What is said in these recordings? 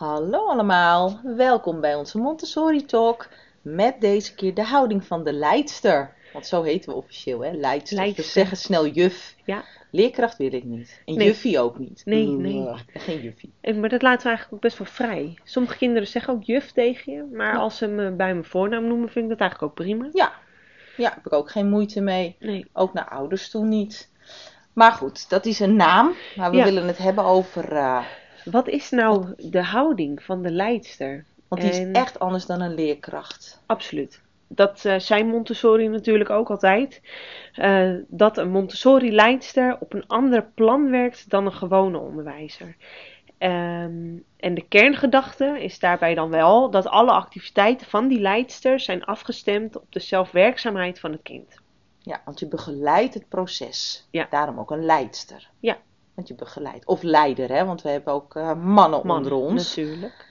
Hallo allemaal, welkom bij onze Montessori Talk met deze keer de houding van de leidster. Want zo heten we officieel, hè? Leidster. Leidster. We zeggen snel juf. Ja. Leerkracht wil ik niet. En Nee. juffie ook niet. Nee, nee. Geen juffie. En, maar dat laten we eigenlijk ook best wel vrij. Sommige kinderen zeggen ook juf tegen je, maar Ja. als ze me bij mijn voornaam noemen, vind ik dat eigenlijk ook prima. Ja. Ja, heb ik ook geen moeite mee. Nee. Ook naar ouders toe niet. Maar goed, dat is een naam. Maar we Ja. willen het hebben over... eh, Wat is nou de houding van de leidster? want die is En- echt anders dan een leerkracht. Absoluut. Dat eh zijn Montessori natuurlijk ook altijd. Eh, dat een Montessori-leidster op een ander plan werkt dan een gewone onderwijzer. Ehm, en de kerngedachte is daarbij dan wel dat alle activiteiten van die leidster zijn afgestemd op de zelfwerkzaamheid van het kind. Ja, want je begeleidt het proces. Ja. Daarom ook een leidster. Ja. Want je begeleidt. Of leider, hè? Want we hebben ook eh, mannen Man, onder ons. Natuurlijk.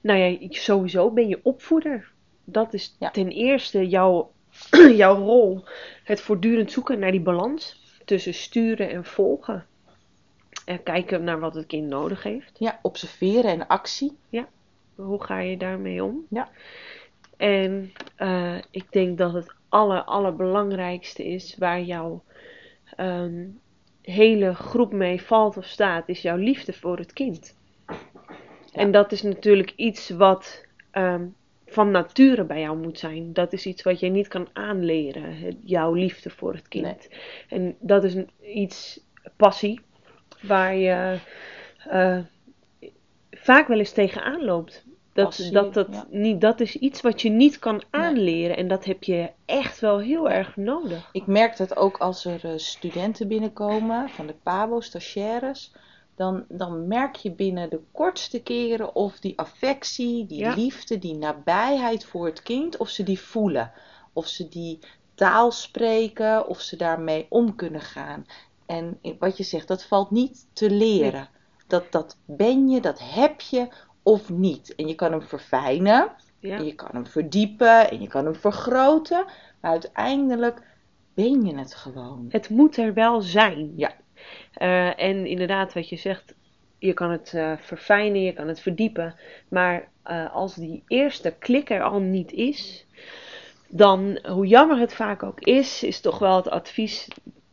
Nou ja, sowieso ben je opvoeder. Dat is Ja. ten eerste jouw, jouw rol. Het voortdurend zoeken naar die balans tussen sturen en volgen. En kijken naar wat het kind nodig heeft. Ja, observeren en actie. Hoe ga je daarmee om? Ja. En eh, ik denk dat het aller, allerbelangrijkste is waar jouw ehm, hele groep mee valt of staat, is jouw liefde voor het kind. En dat is natuurlijk iets wat ehm, van nature bij jou moet zijn. Dat is iets wat je niet kan aanleren, jouw liefde voor het kind. En dat is een, iets, passie, waar je eh, vaak wel eens tegenaan loopt. Dat, Passie, dat, dat, ja. niet, dat is iets wat je niet kan aanleren. En dat heb je echt wel heel erg nodig. Ik merk dat ook als er eh, studenten binnenkomen van de PABO, stagiaires. Dan, dan merk je binnen de kortste keren of die affectie, die Ja. liefde, die nabijheid voor het kind, of ze die voelen. Of ze die taal spreken, of ze daarmee om kunnen gaan. En wat je zegt, dat valt niet te leren. Dat, dat ben je, dat heb je of niet. En je kan hem verfijnen, Ja. en je kan hem verdiepen, en je kan hem vergroten. Maar uiteindelijk ben je het gewoon. Het moet er wel zijn. Ja. Eh, en inderdaad, wat je zegt, je kan het eh, verfijnen, je kan het verdiepen. Maar eh, als die eerste klik er al niet is, dan, hoe jammer het vaak ook is, is toch wel het advies.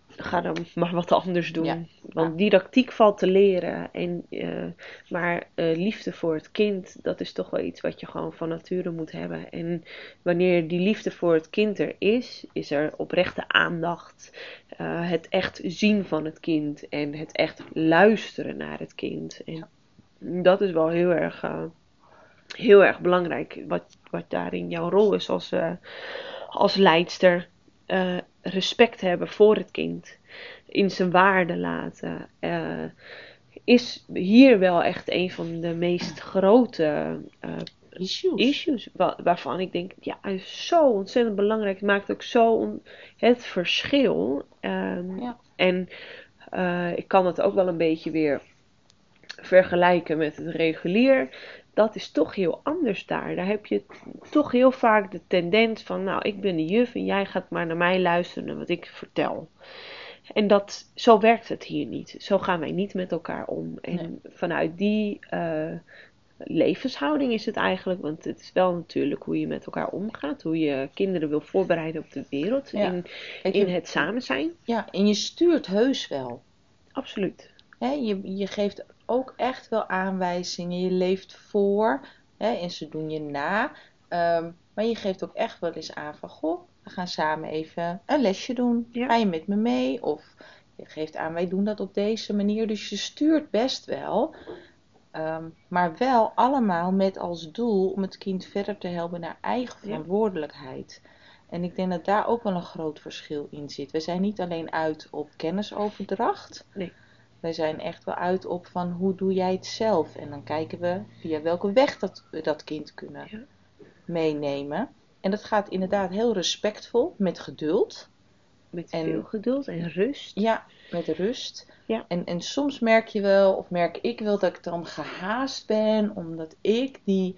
Ga dan maar wat anders doen. Ja. Want didactiek valt te leren. En, eh, maar eh, liefde voor het kind, dat is toch wel iets wat je gewoon van nature moet hebben. En wanneer die liefde voor het kind er is, is er oprechte aandacht. eh, het echt zien van het kind en het echt luisteren naar het kind. En dat is wel heel erg, heel erg belangrijk. Wat, wat daarin jouw rol is als, als leidster. Respect hebben voor het kind. In zijn waarde laten. eh, is hier wel echt een van de meest grote eh, Issues. issues wa- waarvan ik denk, ja, het is zo ontzettend belangrijk. Het maakt ook zo het verschil. Ehm, Ja. En eh, ik kan het ook wel een beetje weer vergelijken met het regulier. Dat is toch heel anders daar. Daar heb je toch heel vaak de tendens van, nou, ik ben de juf en jij gaat maar naar mij luisteren wat ik vertel. En dat, zo werkt het hier niet. Zo gaan wij niet met elkaar om. En Nee. vanuit die eh, levenshouding is het eigenlijk, want het is wel natuurlijk hoe je met elkaar omgaat, hoe je kinderen wil voorbereiden op de wereld, Ja. in, Kijk, in je- het samen zijn. Ja, en je stuurt heus wel. Absoluut. Je, je geeft ook echt wel aanwijzingen. Je leeft voor. En ze doen je na. Ehm, maar je geeft ook echt wel eens aan van... Goh, we gaan samen even een lesje doen. Ja. Ga je met me mee? Of je geeft aan, wij doen dat op deze manier. Dus je stuurt best wel. Ehm, maar wel allemaal met als doel om het kind verder te helpen naar eigen Ja. verantwoordelijkheid. En ik denk dat daar ook wel een groot verschil in zit. We zijn niet alleen uit op kennisoverdracht. Nee. Wij zijn echt wel uit op van hoe doe jij het zelf. En dan kijken we via welke weg dat, we dat kind kunnen Ja. meenemen. En dat gaat inderdaad heel respectvol, met geduld. Met En- veel geduld en rust. Ja, met rust. Ja. En, en soms merk je wel, of merk ik wel, dat ik dan gehaast ben, omdat ik die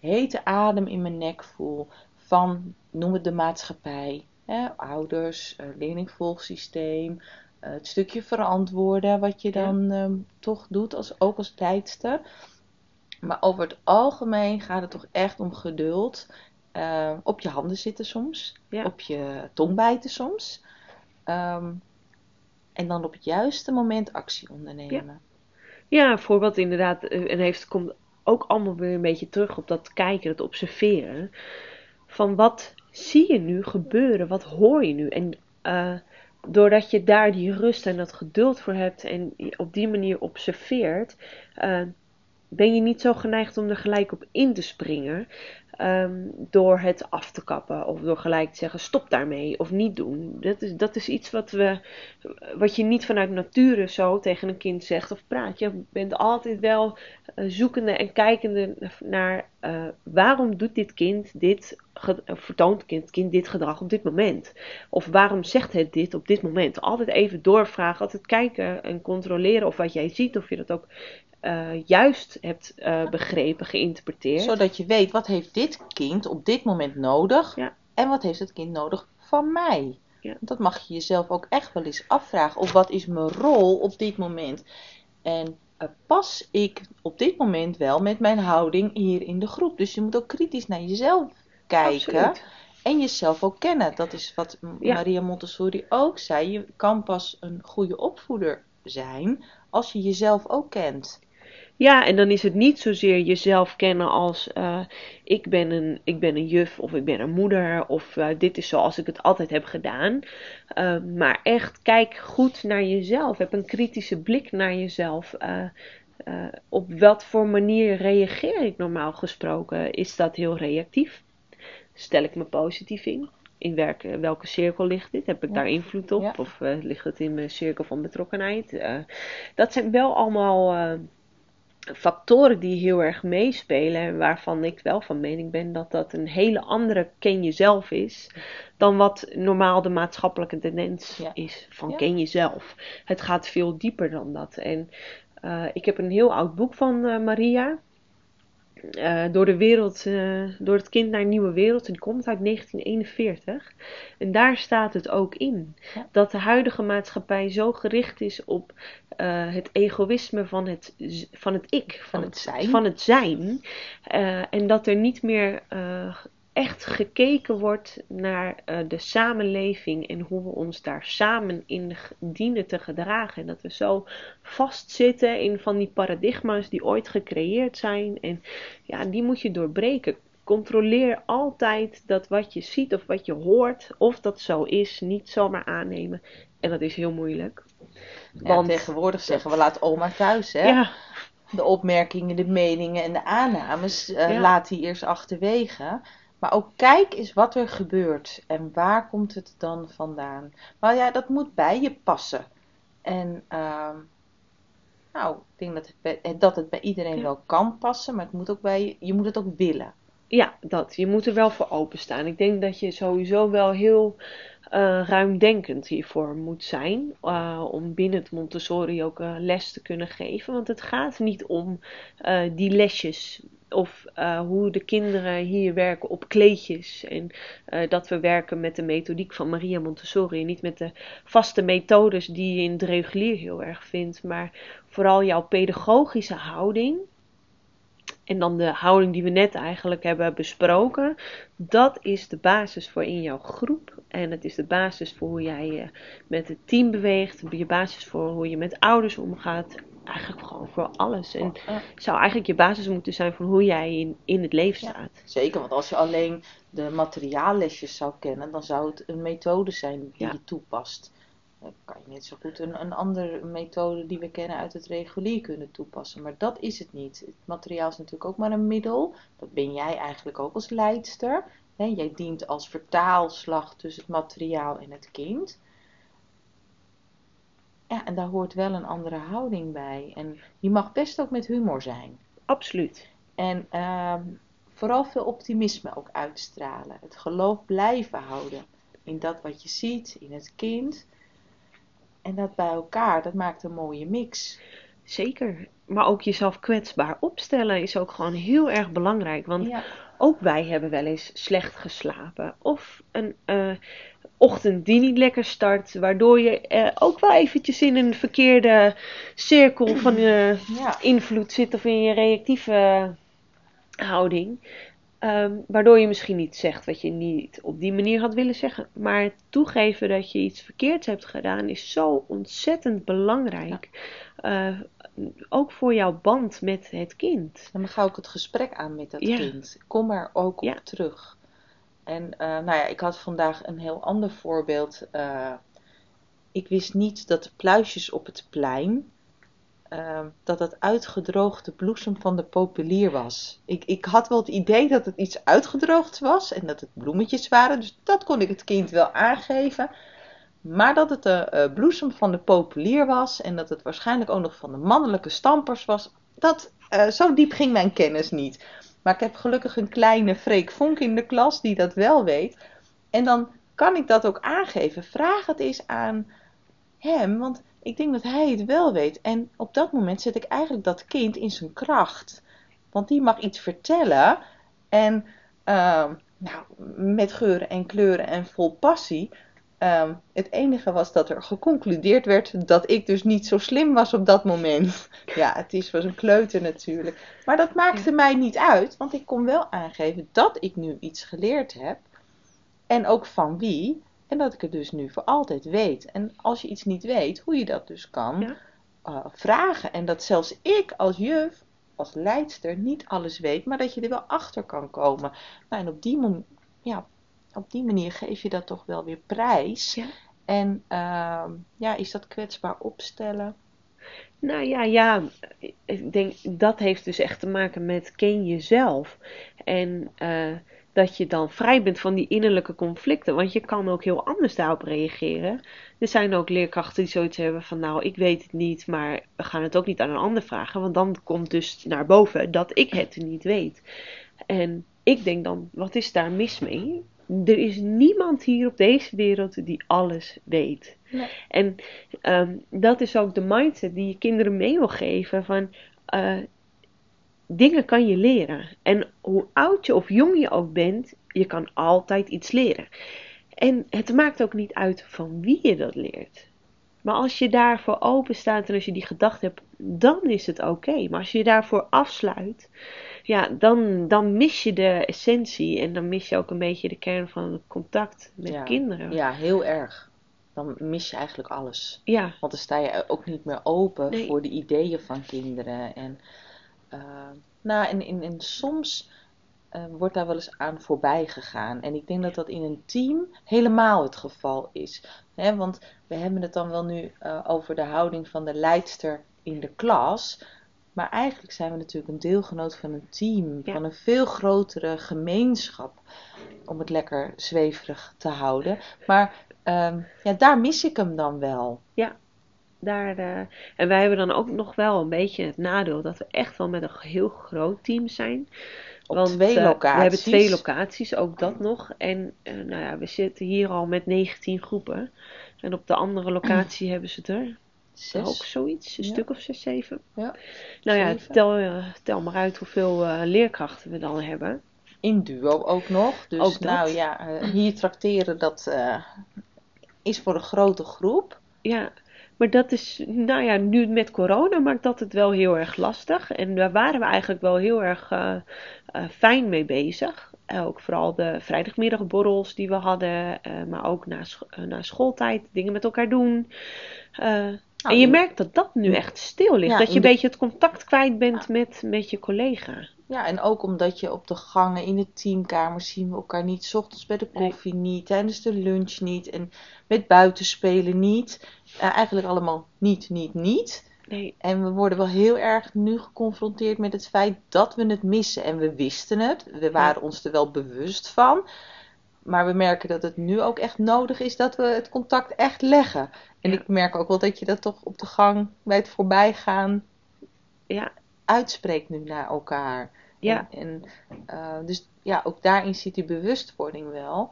hete adem in mijn nek voel van, noem het de maatschappij, hè, ouders, eh, leerlingvolgsysteem, eh, het stukje verantwoorden wat je Ja. dan ehm, toch doet, als, ook als leidster. Maar over het algemeen gaat het toch echt om geduld. Eh, op je handen zitten soms. Ja. Op je tong bijten soms. Ehm, en dan op het juiste moment actie ondernemen. Ja, een voorbeeld inderdaad. eh, En heeft, komt ook allemaal weer een beetje terug op dat kijken, het observeren. Van wat zie je nu gebeuren? Wat hoor je nu? En eh, doordat je daar die rust en dat geduld voor hebt en je op die manier observeert, ben je niet zo geneigd om er gelijk op in te springen. Ehm, door het af te kappen of door gelijk te zeggen stop daarmee of niet doen. Dat is, dat is iets wat, we, wat je niet vanuit nature zo tegen een kind zegt of praat. Je bent altijd wel eh, zoekende en kijkende naar eh, waarom doet dit kind dit, vertoont kind, kind dit gedrag op dit moment? Of waarom zegt het dit op dit moment? Altijd even doorvragen, altijd kijken en controleren of wat jij ziet, of je dat ook eh, juist hebt eh, begrepen, geïnterpreteerd. Zodat je weet wat heeft dit kind op dit moment nodig. Ja. En wat heeft het kind nodig van mij. Ja. Dat mag je jezelf ook echt wel eens afvragen. Of wat is mijn rol op dit moment? En eh, pas ik op dit moment wel met mijn houding hier in de groep? Dus je moet ook kritisch naar jezelf kijken. Absoluut. En jezelf ook kennen. Dat is wat Ja. Maria Montessori ook zei. Je kan pas een goede opvoeder zijn als je jezelf ook kent. Ja, en dan is het niet zozeer jezelf kennen als eh, ik, ben een, ik ben een juf of ik ben een moeder of eh, dit is zoals ik het altijd heb gedaan. Eh, maar echt kijk goed naar jezelf. Heb een kritische blik naar jezelf. Op wat voor manier reageer ik normaal gesproken? Is dat heel reactief? Stel ik me positief in? In welke, welke cirkel ligt dit? Heb ik Ja. daar invloed op? Ja. Of eh, ligt het in mijn cirkel van betrokkenheid? Eh, dat zijn wel allemaal eh, factoren die heel erg meespelen. En waarvan ik wel van mening ben dat dat een hele andere ken jezelf is. Dan wat normaal de maatschappelijke tendens Ja. is van ken jezelf. Het gaat veel dieper dan dat. En eh, ik heb een heel oud boek van eh, Maria. Eh, door de wereld, eh, door het kind naar een nieuwe wereld. En die komt uit 1941. En daar staat het ook in. Ja. Dat de huidige maatschappij zo gericht is op eh, het egoïsme van het, van het ik. Van het zijn. Van het zijn. En dat er niet meer echt gekeken wordt naar eh, de samenleving. En hoe we ons daar samen in dienen te gedragen. En dat we zo vastzitten in van die paradigma's die ooit gecreëerd zijn. En ja, die moet je doorbreken. Controleer altijd dat wat je ziet of wat je hoort, of dat zo is, niet zomaar aannemen. En dat is heel moeilijk. Ja, Want tegenwoordig zeggen we laat oma thuis. Hè? ja, De opmerkingen, de meningen en de aannames eh, Ja. laat die eerst achterwege. Maar ook kijk eens wat er gebeurt en waar komt het dan vandaan. Maar ja, dat moet bij je passen. En ehm, nou, ik denk dat het, bij, dat het bij iedereen Ja. wel kan passen, maar het moet ook bij je, je moet het ook willen. ja, dat. Je moet er wel voor openstaan. Ik denk dat je sowieso wel heel eh, ruimdenkend hiervoor moet zijn. eh, om binnen het Montessori ook eh, les te kunnen geven. Want het gaat niet om die lesjes. Of eh, hoe de kinderen hier werken op kleedjes. En eh, dat we werken met de methodiek van Maria Montessori. Niet met de vaste methodes die je in het regulier heel erg vindt. Maar vooral jouw pedagogische houding. En dan de houding die we net eigenlijk hebben besproken. Dat is de basis voor in jouw groep. En het is de basis voor hoe jij je met het team beweegt. Je basis voor hoe je met ouders omgaat. Eigenlijk gewoon voor alles. En Ja, het zou eigenlijk je basis moeten zijn van hoe jij in, in het leven Ja. staat. zeker, want als je alleen de materiaallesjes zou kennen, dan zou het een methode zijn die Ja. je toepast. Dan kan je net zo goed een, een andere methode die we kennen uit het regulier kunnen toepassen. Maar dat is het niet. Het materiaal is natuurlijk ook maar een middel. Dat ben jij eigenlijk ook als leidster. Jij dient als vertaalslag tussen het materiaal en het kind. Ja, en daar hoort wel een andere houding bij. En die mag best ook met humor zijn. Absoluut. En ehm, vooral veel optimisme ook uitstralen. Het geloof blijven houden in dat wat je ziet, in het kind. En dat bij elkaar, dat maakt een mooie mix. Zeker. Maar ook jezelf kwetsbaar opstellen is ook gewoon heel erg belangrijk. Want Ja, ook wij hebben wel eens slecht geslapen. Of een, eh, ochtend die niet lekker start, waardoor je eh, ook wel eventjes in een verkeerde cirkel van eh, Ja. invloed zit of in je reactieve houding. Ehm, waardoor je misschien niet zegt wat je niet op die manier had willen zeggen. Maar toegeven dat je iets verkeerds hebt gedaan is zo ontzettend belangrijk. Eh, ook voor jouw band met het kind. Dan ga ik het gesprek aan met dat Ja. kind. Kom er ook op terug. En eh, nou ja, ik had vandaag een heel ander voorbeeld. Eh, ik wist niet dat de pluisjes op het plein, eh, dat het uitgedroogde bloesem van de populier was. Ik, ik had wel het idee dat het iets uitgedroogd was en dat het bloemetjes waren. Dus dat kon ik het kind wel aangeven. Maar dat het de bloesem van de populier was en dat het waarschijnlijk ook nog van de mannelijke stampers was, dat, zo diep ging mijn kennis niet. Maar ik heb gelukkig een kleine Freek Vonk in de klas die dat wel weet. En dan kan ik dat ook aangeven. Vraag het eens aan hem, want ik denk dat hij het wel weet. En op dat moment zet ik eigenlijk dat kind in zijn kracht. Want die mag iets vertellen. En ehm, nou, met geuren en kleuren en vol passie. Ehm, het enige was dat er geconcludeerd werd dat ik dus niet zo slim was op dat moment. Ja, het is was een kleuter natuurlijk. Maar dat maakte mij niet uit, want ik kon wel aangeven dat ik nu iets geleerd heb. En ook van wie. En dat ik het dus nu voor altijd weet. En als je iets niet weet, hoe je dat dus kan Ja. eh, vragen. En dat zelfs ik als juf, als leidster, niet alles weet, maar dat je er wel achter kan komen. Nou, en op die, ja, op die manier geef je dat toch wel weer prijs. Ja. En ehm, ja, is dat kwetsbaar opstellen? Nou ja, ja, ik denk dat heeft dus echt te maken met ken jezelf. En eh, dat je dan vrij bent van die innerlijke conflicten. Want je kan ook heel anders daarop reageren. Er zijn ook leerkrachten die zoiets hebben van nou, ik weet het niet, maar we gaan het ook niet aan een ander vragen. Want dan komt dus naar boven dat ik het niet weet. En ik denk dan, wat is daar mis mee? Er is niemand hier op deze wereld die alles weet. Nee. En ehm, dat is ook de mindset die je kinderen mee wil geven van eh, dingen kan je leren. En hoe oud je of jong je ook bent, je kan altijd iets leren. En het maakt ook niet uit van wie je dat leert. Maar als je daarvoor open staat en als je die gedachte hebt, dan is het oké. Maar als je je daarvoor afsluit, ja, dan, dan mis je de essentie en dan mis je ook een beetje de kern van het contact met Ja. kinderen. Ja, heel erg. Dan mis je eigenlijk alles. ja. Want dan sta je ook niet meer open Nee. voor de ideeën van kinderen. En, eh, nou, en, en, en soms eh, wordt daar wel eens aan voorbij gegaan. En ik denk dat dat in een team helemaal het geval is. Hè, want we hebben het dan wel nu eh, over de houding van de leidster in de klas. Maar eigenlijk zijn we natuurlijk een deelgenoot van een team, Ja. van een veel grotere gemeenschap. Om het lekker zweverig te houden. Maar ehm, ja, daar mis ik hem dan wel. Daar, eh, en wij hebben dan ook nog wel een beetje het nadeel dat we echt wel met een heel groot team zijn. Op Want, twee eh, locaties. we hebben twee locaties, ook dat nog. En eh, nou ja, we zitten hier al met 19 groepen. En op de andere locatie hebben ze er Zes. ook zoiets, een Ja. stuk of zes, zeven. Ja, Nou ja, zeven. tel, eh, tel maar uit hoeveel eh, leerkrachten we dan hebben. In duo ook nog. Dus Ook nou ja, eh, hier trakteren dat eh, is voor een grote groep. Ja, maar dat is, nou ja, nu met corona maakt dat het wel heel erg lastig. En daar waren we eigenlijk wel heel erg eh, eh, fijn mee bezig. Eh, ook vooral de vrijdagmiddagborrels die we hadden, maar ook na, na schooltijd dingen met elkaar doen. Eh, en je merkt dat dat nu echt stil ligt. Ja, dat je een beetje het contact kwijt bent met, met je collega. Ja, en ook omdat je op de gangen in de teamkamers zien we elkaar niet. 's ochtends bij de Nee. koffie niet, tijdens de lunch niet en met buitenspelen niet. Eh, eigenlijk allemaal niet, niet, niet. Nee, En we worden wel heel erg nu geconfronteerd met het feit dat we het missen. En we wisten het, we waren ons er wel bewust van. Maar we merken dat het nu ook echt nodig is dat we het contact echt leggen. En Ja. ik merk ook wel dat je dat toch op de gang bij het voorbijgaan ja, uitspreekt nu naar elkaar. ja. En, en, eh, dus ja, ook daarin zit die bewustwording wel.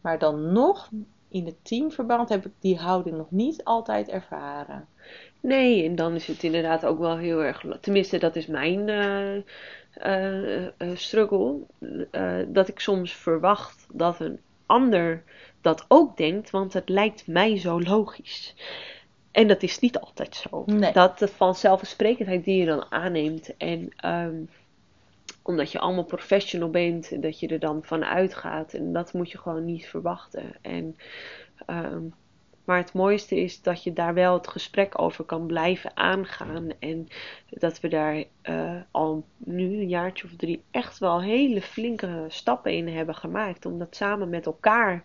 Maar dan nog, in het teamverband heb ik die houding nog niet altijd ervaren. Nee, en dan is het inderdaad ook wel heel erg. Tenminste, dat is mijn eh, eh, struggle. dat ik soms verwacht dat een ander dat ook denkt, want het lijkt mij zo logisch. En dat is niet altijd zo. Nee. Dat de vanzelfsprekendheid die je dan aanneemt en ehm, omdat je allemaal professional bent en dat je er dan van uitgaat en dat moet je gewoon niet verwachten. En ehm, maar het mooiste is dat je daar wel het gesprek over kan blijven aangaan. En dat we daar eh, al nu een jaartje of drie echt wel hele flinke stappen in hebben gemaakt. Om dat samen met elkaar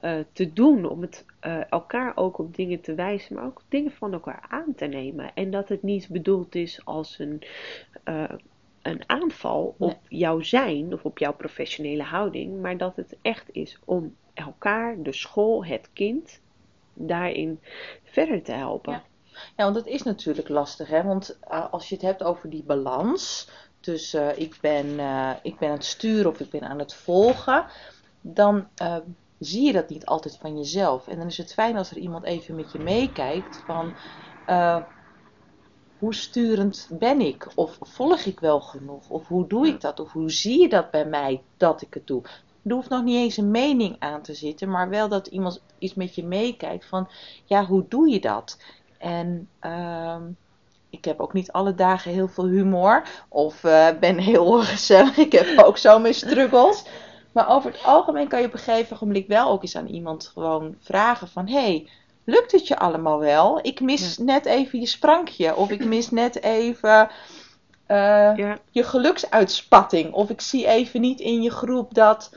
eh, te doen. Om het uh, elkaar ook op dingen te wijzen, maar ook dingen van elkaar aan te nemen. En dat het niet bedoeld is als een een aanval op jouw zijn of op jouw professionele houding, maar dat het echt is om elkaar, de school, het kind, daarin verder te helpen. Ja, ja want het is natuurlijk lastig, hè? want uh, als je het hebt over die balans tussen uh, ik, ben, uh, ik ben aan het sturen of ik ben aan het volgen, dan zie je dat niet altijd van jezelf. En dan is het fijn als er iemand even met je meekijkt van hoe sturend ben ik? Of volg ik wel genoeg? Of hoe doe ik dat? Of hoe zie je dat bij mij dat ik het doe? Er hoeft nog niet eens een mening aan te zitten, maar wel dat iemand iets met je meekijkt van, ja, hoe doe je dat? En uh, ik heb ook niet alle dagen heel veel humor of uh, ben heel gezellig. Ik heb ook zo mijn struggles. Maar over het algemeen kan je op een gegeven moment wel ook eens aan iemand gewoon vragen van, hey, lukt het je allemaal wel? Ik mis ja. net even je sprankje of ik mis net even uh, ja. je geluksuitspatting of ik zie even niet in je groep dat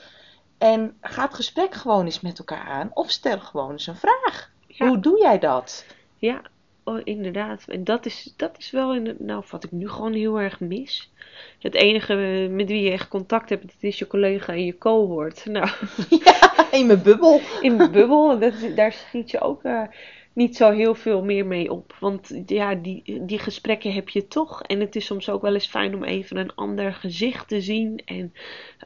en ga het gesprek gewoon eens met elkaar aan. Of stel gewoon eens een vraag. Ja. Hoe doe jij dat? Ja, oh, inderdaad. En dat is, dat is wel in, nou, wat ik nu gewoon heel erg mis. Het enige met wie je echt contact hebt, dat is je collega en je cohort. Nou, ja, in mijn bubbel. In mijn bubbel. Dat, daar schiet je ook uh, niet zo heel veel meer mee op. Want ja, die, die gesprekken heb je toch. En het is soms ook wel eens fijn om even een ander gezicht te zien. En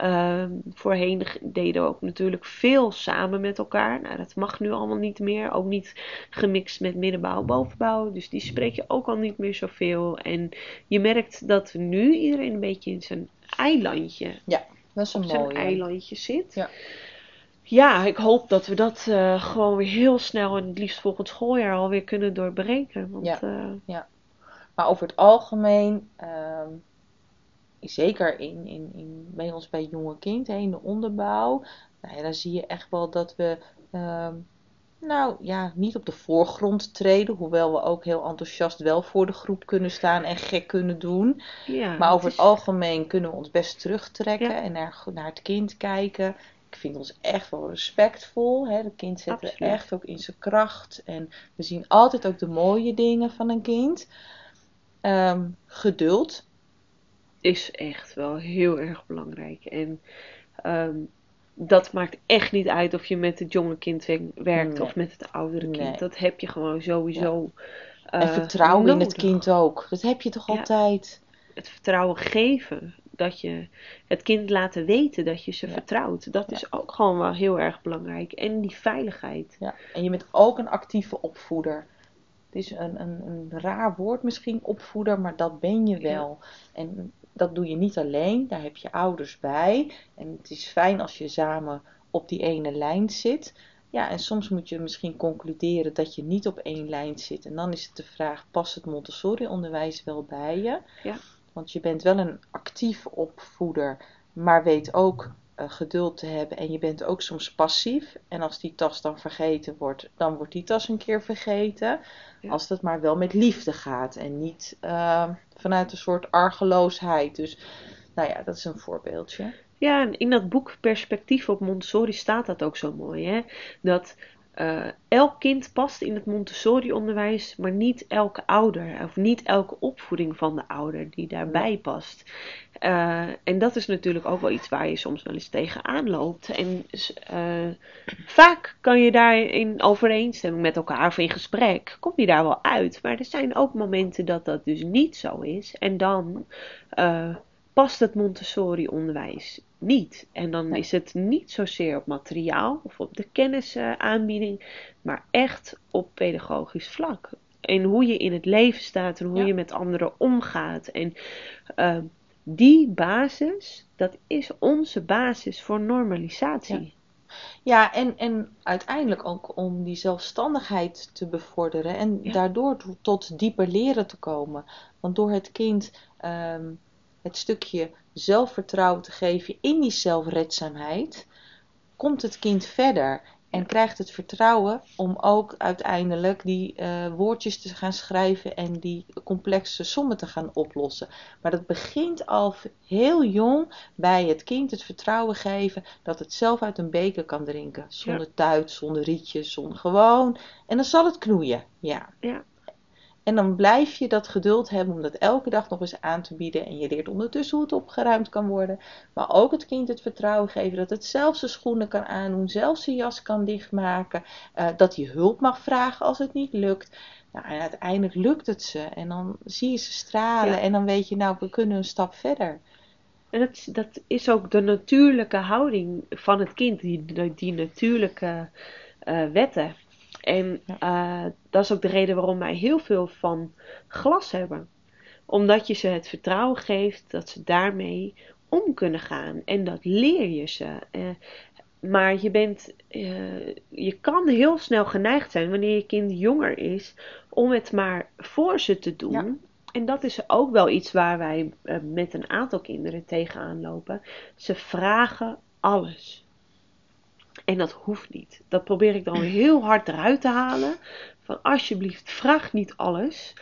uh, voorheen deden we ook natuurlijk veel samen met elkaar. Nou, dat mag nu allemaal niet meer. Ook niet gemixt met middenbouw, bovenbouw. Dus die spreek je ook al niet meer zoveel. En je merkt dat nu iedereen een beetje in zijn eilandje. Ja, dat is een zijn eilandje zit. Ja ja, ik hoop dat we dat uh, gewoon weer heel snel en het liefst volgend schooljaar alweer kunnen doorbreken. Want, ja, uh, ja. Maar over het algemeen, uh, zeker in, in, in, bij ons bij jonge kind, hè, in de onderbouw, nou ja, dan zie je echt wel dat we, ehm, nou ja, niet op de voorgrond treden, hoewel we ook heel enthousiast wel voor de groep kunnen staan en gek kunnen doen. Ja, maar over het, is... het, algemeen kunnen we ons best terugtrekken ja. en naar, naar het kind kijken ik vind ons echt wel respectvol. Hè? Het kind zet er echt ook in zijn kracht. En we zien altijd ook de mooie dingen van een kind. Um, geduld. Is echt wel heel erg belangrijk. En um, dat maakt echt niet uit of je met het jonge kind werkt nee. of met het oudere kind. Nee. Dat heb je gewoon sowieso. Ja. Uh, en vertrouwen nodig. in het kind ook. Dat heb je toch ja. altijd? Het vertrouwen geven dat je het kind laten weten dat je ze Ja. vertrouwt. Dat is ook gewoon wel heel erg belangrijk. En die veiligheid. Ja. En je bent ook een actieve opvoeder. Het is een, een, een raar woord misschien, opvoeder, maar dat ben je wel. En dat doe je niet alleen, daar heb je ouders bij. En het is fijn als je samen op die ene lijn zit. Ja, en soms moet je misschien concluderen dat je niet op één lijn zit. En dan is het de vraag, past het Montessori-onderwijs wel bij je? Ja. Want je bent wel een actief opvoeder, maar weet ook uh, geduld te hebben. En je bent ook soms passief. En als die tas dan vergeten wordt, dan wordt die tas een keer vergeten. Ja. Als dat maar wel met liefde gaat en niet uh, vanuit een soort argeloosheid. Dus nou ja, dat is een voorbeeldje. Ja, en in dat boek Perspectief op Montessori staat dat ook zo mooi. Hè? Dat uh, elk kind past in het Montessori-onderwijs, maar niet elke ouder of niet elke opvoeding van de ouder die daarbij past. Uh, en dat is natuurlijk ook wel iets waar je soms wel eens tegenaan loopt. En uh, vaak kan je daar in overeenstemming met elkaar of in gesprek, kom je daar wel uit. Maar er zijn ook momenten dat dat dus niet zo is. En dan past het Montessori-onderwijs niet. En dan Nee. is het niet zozeer op materiaal of op de kennisaanbieding, maar echt op pedagogisch vlak. En hoe je in het leven staat en hoe Ja. je met anderen omgaat. En uh, die basis, dat is onze basis voor normalisatie. Ja, en, en uiteindelijk ook om die zelfstandigheid te bevorderen en Ja. daardoor to- tot dieper leren te komen. Want door het kind ehm, het stukje zelfvertrouwen te geven in die zelfredzaamheid, komt het kind verder en krijgt het vertrouwen om ook uiteindelijk die eh, woordjes te gaan schrijven en die complexe sommen te gaan oplossen. Maar dat begint al heel jong bij het kind het vertrouwen geven dat het zelf uit een beker kan drinken. Zonder tuit, zonder rietjes, zonder gewoon. En dan zal het knoeien, ja. Ja. En dan blijf je dat geduld hebben om dat elke dag nog eens aan te bieden. En je leert ondertussen hoe het opgeruimd kan worden. Maar ook het kind het vertrouwen geven dat het zelf zijn schoenen kan aandoen, zelf zijn jas kan dichtmaken. eh, dat hij hulp mag vragen als het niet lukt. Nou, en uiteindelijk lukt het ze. En dan zie je ze stralen. Ja. En dan weet je, nou, we kunnen een stap verder. En dat, is- dat is ook de natuurlijke houding van het kind, die, die, die natuurlijke eh, wetten. En eh, dat is ook de reden waarom wij heel veel van glas hebben. Omdat je ze het vertrouwen geeft dat ze daarmee om kunnen gaan. En dat leer je ze. Eh, maar je, bent, eh, je kan heel snel geneigd zijn wanneer je kind jonger is om het maar voor ze te doen. Ja. En dat is ook wel iets waar wij met een aantal kinderen tegenaan lopen. Ze vragen alles. En dat hoeft niet. Dat probeer ik dan heel hard eruit te halen. Van alsjeblieft, vraag niet alles.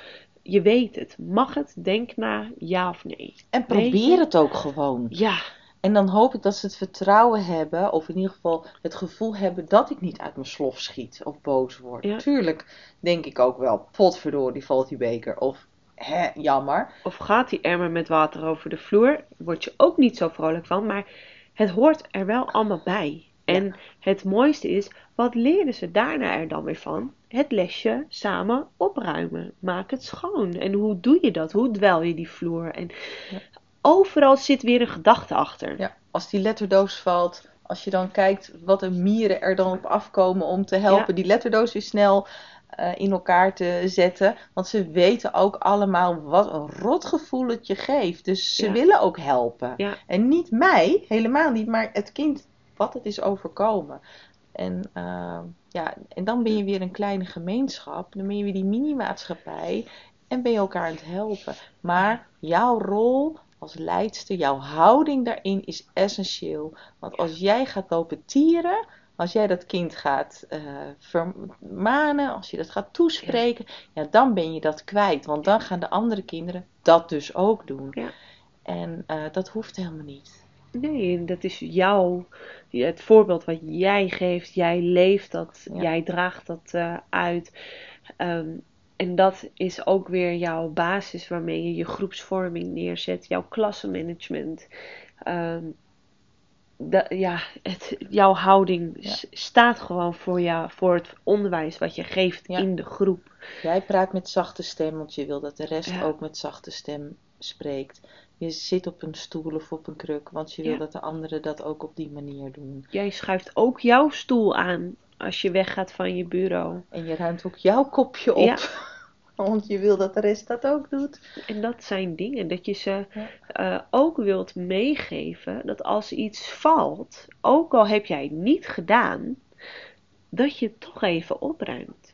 Je weet het. Mag het? Denk na, ja of nee. En probeer het ook gewoon. Ja, En dan hoop ik dat ze het vertrouwen hebben, of in ieder geval het gevoel hebben dat ik niet uit mijn slof schiet of boos word. Ja. Tuurlijk denk ik ook wel, potverdorie valt die beker. Of, hè, jammer. of gaat die emmer met water over de vloer? Word je ook niet zo vrolijk van. Maar het hoort er wel allemaal bij. En het mooiste is, wat leren ze daarna er dan weer van? Het lesje samen opruimen. Maak het schoon. En hoe doe je dat? Hoe dwel je die vloer? En Ja. overal zit weer een gedachte achter. Ja, als die letterdoos valt, als je dan kijkt wat de mieren er dan op afkomen om te helpen Ja. die letterdoos weer snel eh, in elkaar te zetten. Want ze weten ook allemaal wat een rotgevoel het je geeft. Dus ze Ja. willen ook helpen. Ja. En niet mij, helemaal niet, maar het kind wat het is overkomen. En, eh, ja, en dan ben je weer een kleine gemeenschap. Dan ben je weer die mini-maatschappij. En ben je elkaar aan het helpen. Maar jouw rol als leidster, jouw houding daarin is essentieel. Want als jij gaat lopen tieren, als jij dat kind gaat eh, vermanen, als je dat gaat toespreken, ja. dan ben je dat kwijt. Want dan gaan de andere kinderen dat dus ook doen. Ja. En eh, dat hoeft helemaal niet. Nee, dat is jouw, het voorbeeld wat jij geeft. Jij leeft dat, Ja. jij draagt dat eh, uit. Ehm, en dat is ook weer jouw basis waarmee je je groepsvorming neerzet, jouw klassenmanagement. Ehm, ja, het, jouw houding Ja. staat gewoon voor, jou, voor het onderwijs wat je geeft Ja. in de groep. Jij praat met zachte stem, want je wil dat de rest Ja. ook met zachte stem spreekt. Je zit op een stoel of op een kruk, want je wil dat de anderen dat ook op die manier doen. Jij schuift ook jouw stoel aan als je weggaat van je bureau. En je ruimt ook jouw kopje op, Ja. want je wil dat de rest dat ook doet. En dat zijn dingen dat je ze Ja. eh, ook wilt meegeven. Dat als iets valt, ook al heb jij het niet gedaan, dat je het toch even opruimt.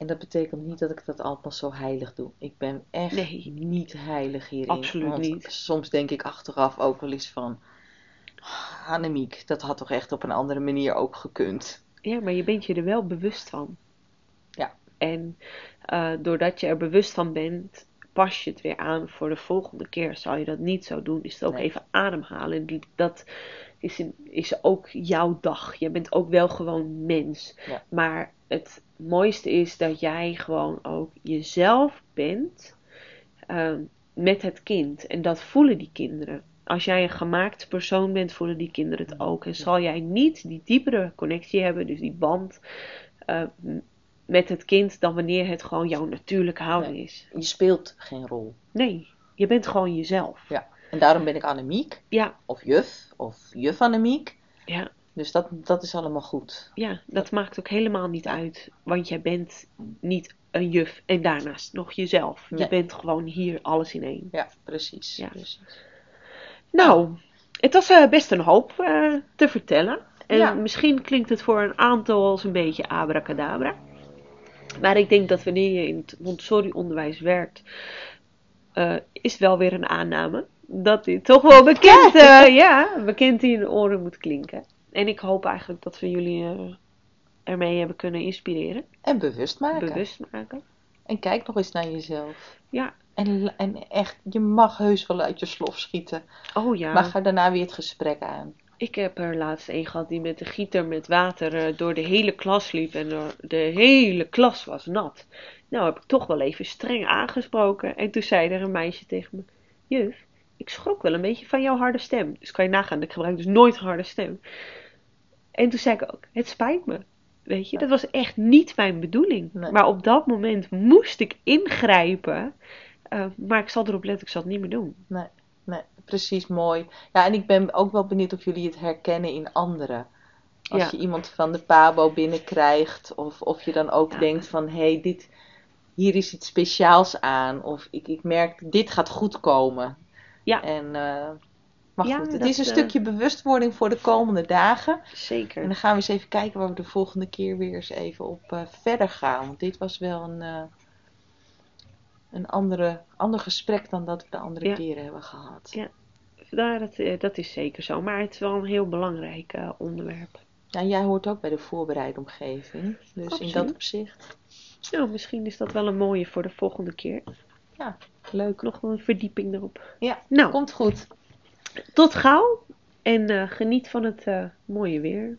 En dat betekent niet dat ik dat allemaal zo heilig doe. Ik ben echt Nee. niet heilig hierin. Absoluut niet. Soms denk ik achteraf ook wel eens van... Annemiek, dat had toch echt op een andere manier ook gekund. Ja, maar je bent je er wel bewust van. Ja. En eh, doordat je er bewust van bent, pas je het weer aan voor de volgende keer. Zou je dat niet zo doen, is het ook Nee. even ademhalen. Dat is, is ook jouw dag. Je bent ook wel gewoon mens. Ja. Maar het mooiste is dat jij gewoon ook jezelf bent ehm, met het kind. En dat voelen die kinderen. Als jij een gemaakt persoon bent, voelen die kinderen het ook. En zal jij niet die diepere connectie hebben, dus die band eh, met het kind, dan wanneer het gewoon jouw natuurlijke houding Nee. is. Je speelt geen rol. Nee, je bent gewoon jezelf. Ja. En daarom ben ik Annemiek, Ja, of juf, of juf Annemiek. ja, Dus dat, dat is allemaal goed. ja, dat maakt ook helemaal niet uit. Want jij bent niet een juf en daarnaast nog jezelf. Je bent gewoon hier alles in één. Ja, precies. Ja. precies. Nou, het was eh, best een hoop eh, te vertellen. En Ja. misschien klinkt het voor een aantal als een beetje abracadabra. Maar ik denk dat wanneer je in het Montessori-onderwijs werkt, eh, is wel weer een aanname dat dit toch wel bekend, eh, ja, bekend in de oren moet klinken. En ik hoop eigenlijk dat we jullie eh, ermee hebben kunnen inspireren, En bewust maken. bewust maken. En kijk nog eens naar jezelf. Ja, En, en echt, je mag heus wel uit je slof schieten. oh ja. Maar ga daarna weer het gesprek aan. Ik heb er laatst een gehad die met de gieter met water eh, door de hele klas liep en de hele klas was nat. Nou heb ik toch wel even streng aangesproken en toen zei er een meisje tegen me, juf, ik schrok wel een beetje van jouw harde stem. Dus kan je nagaan, ik gebruik dus nooit een harde stem. En toen zei ik ook, het spijt me. Weet je, dat was echt niet mijn bedoeling. Nee. Maar op dat moment moest ik ingrijpen. eh, maar ik zal erop letten, ik zal het niet meer doen. Nee, nee, precies mooi. Ja, en ik ben ook wel benieuwd of jullie het herkennen in anderen. Als Ja. je iemand van de Pabo binnenkrijgt, of, of je dan ook Ja. denkt van, hé, hey, dit, hier is iets speciaals aan. Of ik, ik merk, dit gaat goed komen. Ja. En, maar Ja, goed, het is een eh, stukje bewustwording voor de komende dagen. Zeker. En dan gaan we eens even kijken waar we de volgende keer weer eens even op eh, verder gaan. Want dit was wel een, een andere, ander gesprek dan dat we de andere Ja. keren hebben gehad. Ja. Ja, dat, eh, dat is zeker zo. Maar het is wel een heel belangrijk eh, onderwerp. Ja, jij hoort ook bij de voorbereide omgeving. Dus in dat opzicht, Nou, misschien is dat wel een mooie voor de volgende keer. leuk. Nog een verdieping erop. Ja, Nou, komt goed. tot gauw. En eh, geniet van het mooie weer.